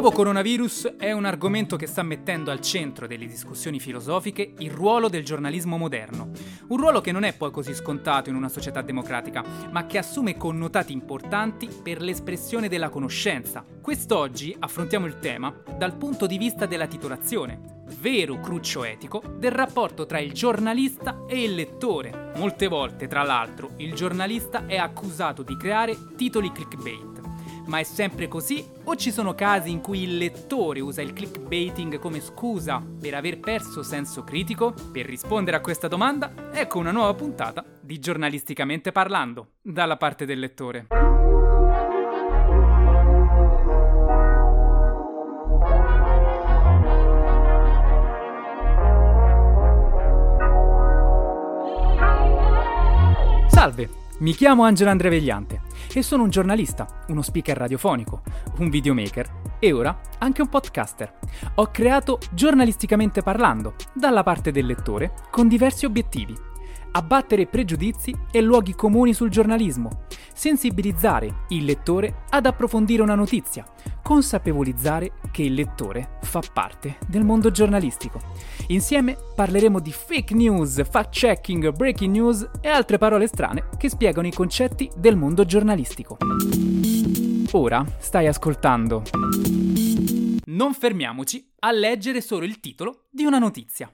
nuovo coronavirus è un argomento che sta mettendo al centro delle discussioni filosofiche il ruolo del giornalismo moderno. Un ruolo che non è poi così scontato in una società democratica, ma che assume connotati importanti per l'espressione della conoscenza. Quest'oggi affrontiamo il tema dal punto di vista della titolazione, vero cruccio etico del rapporto tra il giornalista e il lettore. Molte volte, tra l'altro, il giornalista è accusato di creare titoli clickbait. Ma è sempre così o ci sono casi in cui il lettore usa il clickbaiting come scusa per aver perso senso critico? Per rispondere a questa domanda, ecco una nuova puntata di Giornalisticamente parlando, dalla parte del lettore. Salve, mi chiamo Angelo Andrea Vegliante e sono un giornalista, uno speaker radiofonico, un videomaker e ora anche un podcaster. Ho creato Giornalisticamente parlando, dalla parte del lettore, con diversi obiettivi abbattere pregiudizi e luoghi comuni sul giornalismo, sensibilizzare il lettore ad approfondire una notizia, consapevolizzare che il lettore fa parte del mondo giornalistico. Insieme parleremo di fake news, fact checking, breaking news e altre parole strane che spiegano i concetti del mondo giornalistico. Ora stai ascoltando. Non fermiamoci a leggere solo il titolo di una notizia.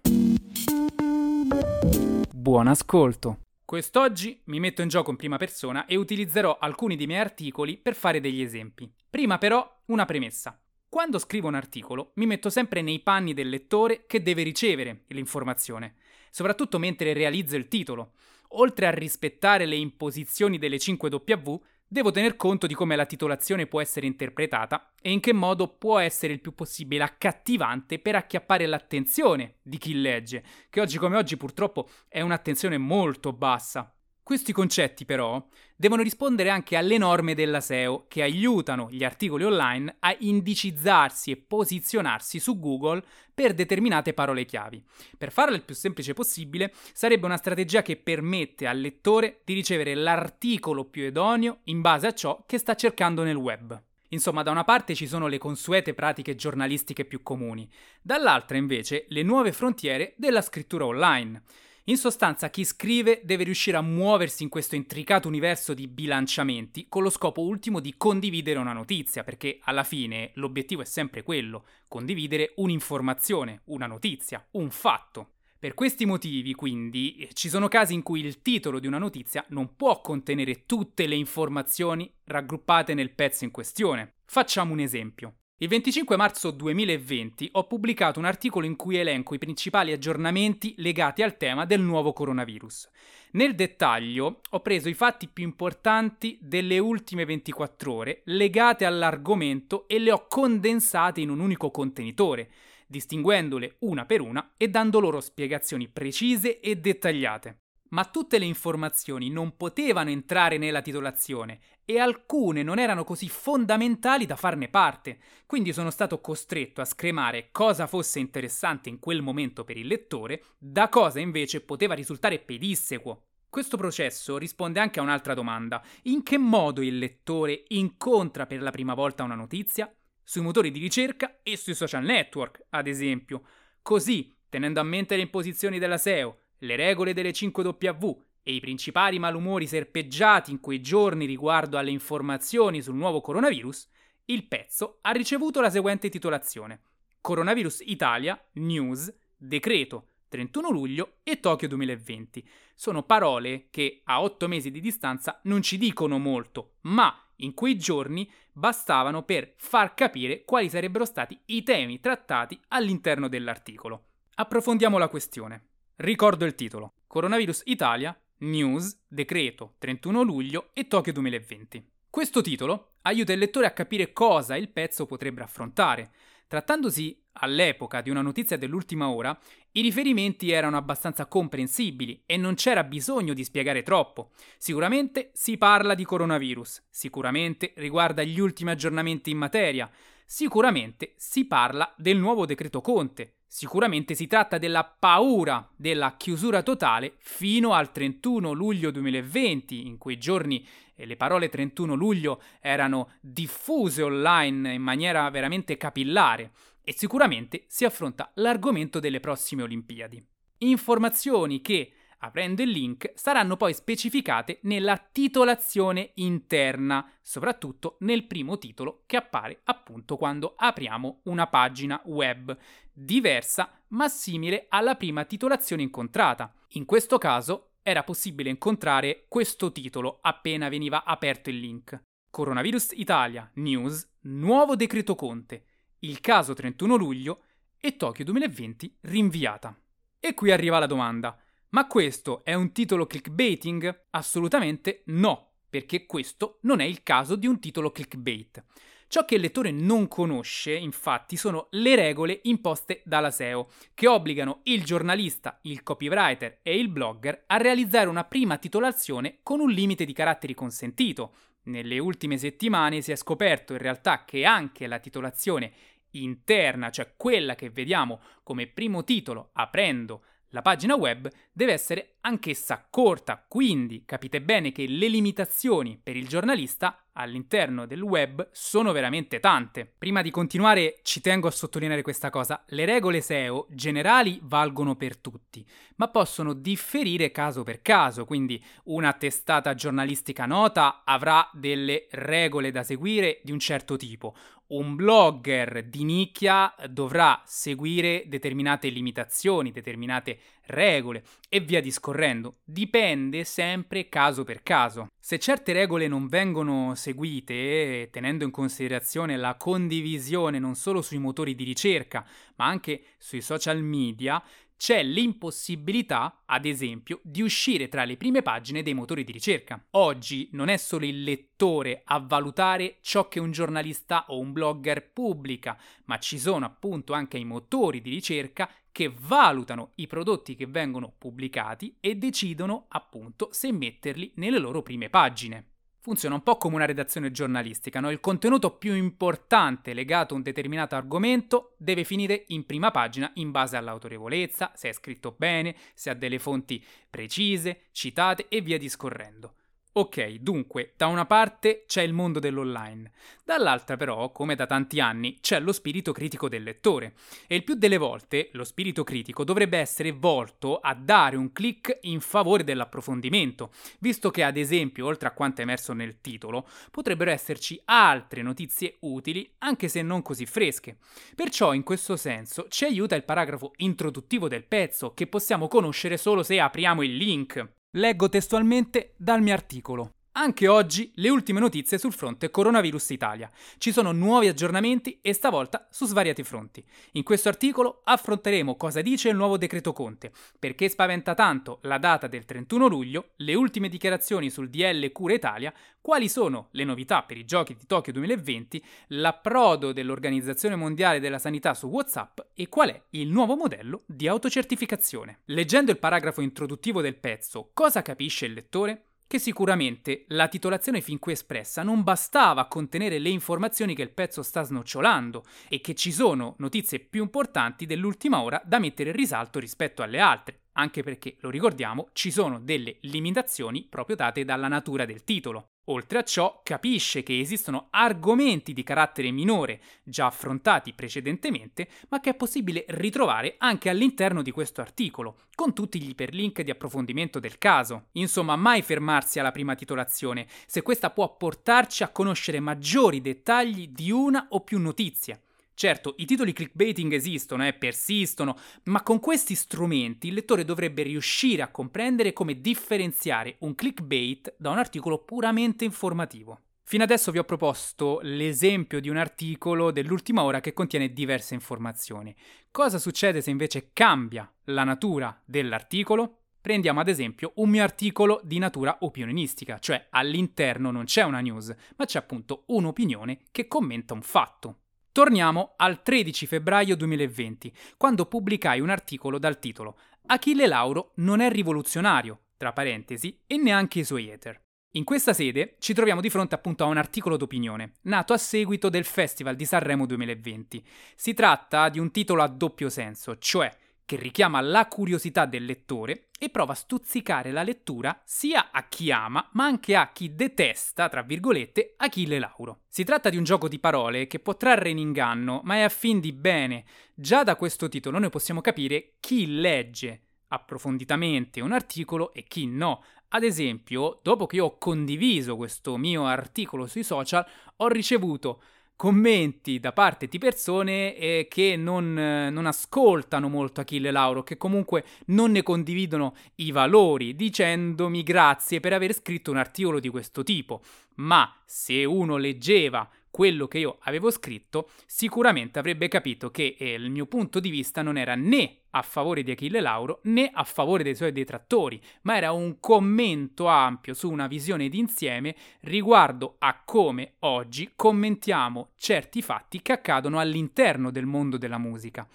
Buon ascolto. Quest'oggi mi metto in gioco in prima persona e utilizzerò alcuni dei miei articoli per fare degli esempi. Prima però una premessa. Quando scrivo un articolo mi metto sempre nei panni del lettore che deve ricevere l'informazione, soprattutto mentre realizzo il titolo. Oltre a rispettare le imposizioni delle 5W, Devo tener conto di come la titolazione può essere interpretata e in che modo può essere il più possibile accattivante per acchiappare l'attenzione di chi legge, che oggi come oggi purtroppo è un'attenzione molto bassa. Questi concetti però devono rispondere anche alle norme della SEO che aiutano gli articoli online a indicizzarsi e posizionarsi su Google per determinate parole chiavi. Per farlo il più semplice possibile sarebbe una strategia che permette al lettore di ricevere l'articolo più idoneo in base a ciò che sta cercando nel web. Insomma, da una parte ci sono le consuete pratiche giornalistiche più comuni, dall'altra invece le nuove frontiere della scrittura online. In sostanza, chi scrive deve riuscire a muoversi in questo intricato universo di bilanciamenti con lo scopo ultimo di condividere una notizia, perché alla fine l'obiettivo è sempre quello, condividere un'informazione, una notizia, un fatto. Per questi motivi, quindi, ci sono casi in cui il titolo di una notizia non può contenere tutte le informazioni raggruppate nel pezzo in questione. Facciamo un esempio. Il 25 marzo 2020 ho pubblicato un articolo in cui elenco i principali aggiornamenti legati al tema del nuovo coronavirus. Nel dettaglio ho preso i fatti più importanti delle ultime 24 ore legate all'argomento e le ho condensate in un unico contenitore, distinguendole una per una e dando loro spiegazioni precise e dettagliate. Ma tutte le informazioni non potevano entrare nella titolazione e alcune non erano così fondamentali da farne parte, quindi sono stato costretto a scremare cosa fosse interessante in quel momento per il lettore da cosa invece poteva risultare pedissequo. Questo processo risponde anche a un'altra domanda. In che modo il lettore incontra per la prima volta una notizia? Sui motori di ricerca e sui social network, ad esempio. Così, tenendo a mente le imposizioni della SEO, le regole delle 5W e i principali malumori serpeggiati in quei giorni riguardo alle informazioni sul nuovo coronavirus, il pezzo ha ricevuto la seguente titolazione: Coronavirus Italia, News, Decreto 31 luglio e Tokyo 2020. Sono parole che a otto mesi di distanza non ci dicono molto, ma in quei giorni bastavano per far capire quali sarebbero stati i temi trattati all'interno dell'articolo. Approfondiamo la questione. Ricordo il titolo. Coronavirus Italia, News, Decreto, 31 luglio e Tokyo 2020. Questo titolo aiuta il lettore a capire cosa il pezzo potrebbe affrontare. Trattandosi all'epoca di una notizia dell'ultima ora, i riferimenti erano abbastanza comprensibili e non c'era bisogno di spiegare troppo. Sicuramente si parla di coronavirus, sicuramente riguarda gli ultimi aggiornamenti in materia, sicuramente si parla del nuovo decreto Conte, Sicuramente si tratta della paura della chiusura totale fino al 31 luglio 2020, in quei giorni le parole 31 luglio erano diffuse online in maniera veramente capillare e sicuramente si affronta l'argomento delle prossime Olimpiadi. Informazioni che aprendo il link, saranno poi specificate nella titolazione interna, soprattutto nel primo titolo che appare appunto quando apriamo una pagina web, diversa ma simile alla prima titolazione incontrata. In questo caso era possibile incontrare questo titolo appena veniva aperto il link. Coronavirus Italia, News, nuovo decreto Conte, il caso 31 luglio e Tokyo 2020 rinviata. E qui arriva la domanda. Ma questo è un titolo clickbaiting? Assolutamente no, perché questo non è il caso di un titolo clickbait. Ciò che il lettore non conosce, infatti, sono le regole imposte dalla SEO, che obbligano il giornalista, il copywriter e il blogger a realizzare una prima titolazione con un limite di caratteri consentito. Nelle ultime settimane si è scoperto in realtà che anche la titolazione interna, cioè quella che vediamo come primo titolo aprendo la pagina web deve essere anch'essa corta, quindi capite bene che le limitazioni per il giornalista all'interno del web sono veramente tante. Prima di continuare ci tengo a sottolineare questa cosa, le regole SEO generali valgono per tutti, ma possono differire caso per caso, quindi una testata giornalistica nota avrà delle regole da seguire di un certo tipo, un blogger di nicchia dovrà seguire determinate limitazioni, determinate regole e via discorrendo. Dipende sempre caso per caso. Se certe regole non vengono seguite, tenendo in considerazione la condivisione non solo sui motori di ricerca, ma anche sui social media, c'è l'impossibilità, ad esempio, di uscire tra le prime pagine dei motori di ricerca. Oggi non è solo il lettore a valutare ciò che un giornalista o un blogger pubblica, ma ci sono appunto anche i motori di ricerca che valutano i prodotti che vengono pubblicati e decidono appunto se metterli nelle loro prime pagine funziona un po' come una redazione giornalistica, no? il contenuto più importante legato a un determinato argomento deve finire in prima pagina in base all'autorevolezza, se è scritto bene, se ha delle fonti precise, citate e via discorrendo. Ok, dunque, da una parte c'è il mondo dell'online, dall'altra però, come da tanti anni, c'è lo spirito critico del lettore. E il più delle volte lo spirito critico dovrebbe essere volto a dare un click in favore dell'approfondimento, visto che ad esempio, oltre a quanto è emerso nel titolo, potrebbero esserci altre notizie utili, anche se non così fresche. Perciò in questo senso ci aiuta il paragrafo introduttivo del pezzo, che possiamo conoscere solo se apriamo il link. Leggo testualmente dal mio articolo. Anche oggi le ultime notizie sul fronte coronavirus Italia. Ci sono nuovi aggiornamenti e stavolta su svariati fronti. In questo articolo affronteremo cosa dice il nuovo decreto Conte, perché spaventa tanto la data del 31 luglio, le ultime dichiarazioni sul DL Cura Italia, quali sono le novità per i giochi di Tokyo 2020, l'approdo dell'Organizzazione Mondiale della Sanità su WhatsApp e qual è il nuovo modello di autocertificazione. Leggendo il paragrafo introduttivo del pezzo, cosa capisce il lettore? Che sicuramente la titolazione fin qui espressa non bastava a contenere le informazioni che il pezzo sta snocciolando e che ci sono notizie più importanti dell'ultima ora da mettere in risalto rispetto alle altre, anche perché, lo ricordiamo, ci sono delle limitazioni proprio date dalla natura del titolo. Oltre a ciò, capisce che esistono argomenti di carattere minore già affrontati precedentemente, ma che è possibile ritrovare anche all'interno di questo articolo, con tutti gli iperlink di approfondimento del caso. Insomma, mai fermarsi alla prima titolazione, se questa può portarci a conoscere maggiori dettagli di una o più notizie. Certo, i titoli clickbaiting esistono e eh, persistono, ma con questi strumenti il lettore dovrebbe riuscire a comprendere come differenziare un clickbait da un articolo puramente informativo. Fino adesso vi ho proposto l'esempio di un articolo dell'ultima ora che contiene diverse informazioni. Cosa succede se invece cambia la natura dell'articolo? Prendiamo ad esempio un mio articolo di natura opinionistica, cioè all'interno non c'è una news, ma c'è appunto un'opinione che commenta un fatto. Torniamo al 13 febbraio 2020, quando pubblicai un articolo dal titolo Achille Lauro non è rivoluzionario, tra parentesi, e neanche i suoi hater. In questa sede ci troviamo di fronte appunto a un articolo d'opinione, nato a seguito del Festival di Sanremo 2020. Si tratta di un titolo a doppio senso, cioè che richiama la curiosità del lettore e prova a stuzzicare la lettura sia a chi ama, ma anche a chi detesta, tra virgolette, Achille Lauro. Si tratta di un gioco di parole che può trarre in inganno, ma è a fin di bene. Già da questo titolo noi possiamo capire chi legge approfonditamente un articolo e chi no. Ad esempio, dopo che ho condiviso questo mio articolo sui social, ho ricevuto commenti da parte di persone eh, che non, eh, non, ascoltano molto Achille Lauro, che comunque non ne condividono i valori, dicendomi grazie per aver scritto un articolo di questo tipo. Ma se uno leggeva quello che io avevo scritto, sicuramente avrebbe capito che eh, il mio punto di vista non era né a favore di Achille Lauro né a favore dei suoi detrattori, ma era un commento ampio su una visione d'insieme riguardo a come oggi commentiamo certi fatti che accadono all'interno del mondo della musica.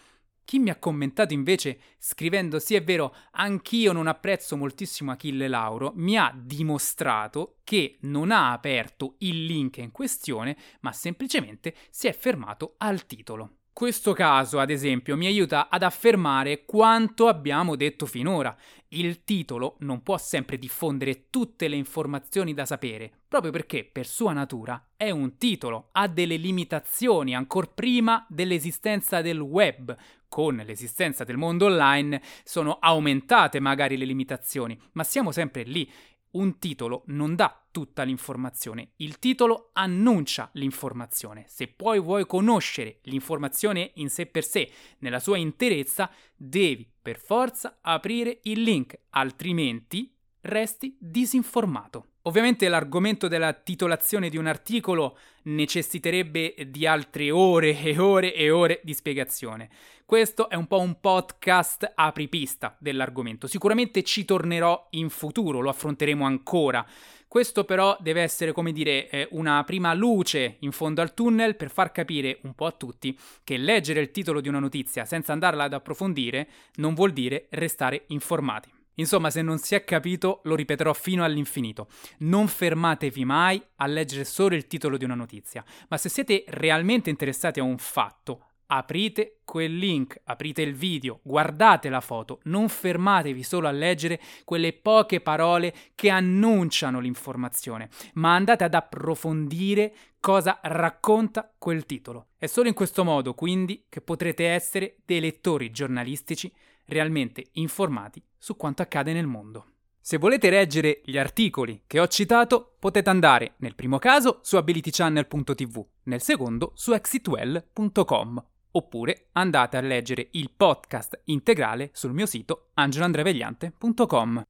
Chi mi ha commentato invece scrivendo sì è vero, anch'io non apprezzo moltissimo Achille Lauro, mi ha dimostrato che non ha aperto il link in questione, ma semplicemente si è fermato al titolo. Questo caso, ad esempio, mi aiuta ad affermare quanto abbiamo detto finora. Il titolo non può sempre diffondere tutte le informazioni da sapere, proprio perché per sua natura è un titolo, ha delle limitazioni ancor prima dell'esistenza del web. Con l'esistenza del mondo online sono aumentate magari le limitazioni, ma siamo sempre lì un titolo non dà tutta l'informazione, il titolo annuncia l'informazione. Se poi vuoi conoscere l'informazione in sé per sé, nella sua interezza, devi per forza aprire il link, altrimenti resti disinformato. Ovviamente l'argomento della titolazione di un articolo necessiterebbe di altre ore e ore e ore di spiegazione. Questo è un po' un podcast apripista dell'argomento. Sicuramente ci tornerò in futuro, lo affronteremo ancora. Questo però deve essere, come dire, eh, una prima luce in fondo al tunnel per far capire un po' a tutti che leggere il titolo di una notizia senza andarla ad approfondire non vuol dire restare informati. Insomma, se non si è capito, lo ripeterò fino all'infinito. Non fermatevi mai a leggere solo il titolo di una notizia, ma se siete realmente interessati a un fatto, aprite quel link, aprite il video, guardate la foto, non fermatevi solo a leggere quelle poche parole che annunciano l'informazione, ma andate ad approfondire cosa racconta quel titolo. È solo in questo modo, quindi, che potrete essere dei lettori giornalistici realmente informati su quanto accade nel mondo. Se volete leggere gli articoli che ho citato, potete andare nel primo caso su abilitychannel.tv, nel secondo su exitwell.com, oppure andate a leggere il podcast integrale sul mio sito angeloandrevegliante.com.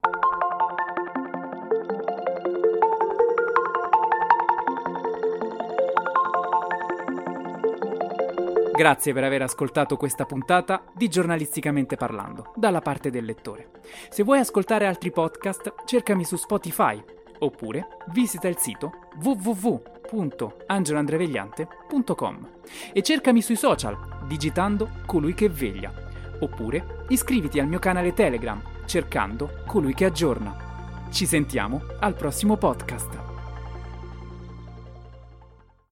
Grazie per aver ascoltato questa puntata di Giornalisticamente Parlando, dalla parte del lettore. Se vuoi ascoltare altri podcast, cercami su Spotify, oppure visita il sito www.angeloandrevegliante.com e cercami sui social, digitando Colui che veglia, oppure iscriviti al mio canale Telegram, cercando Colui che aggiorna. Ci sentiamo al prossimo podcast.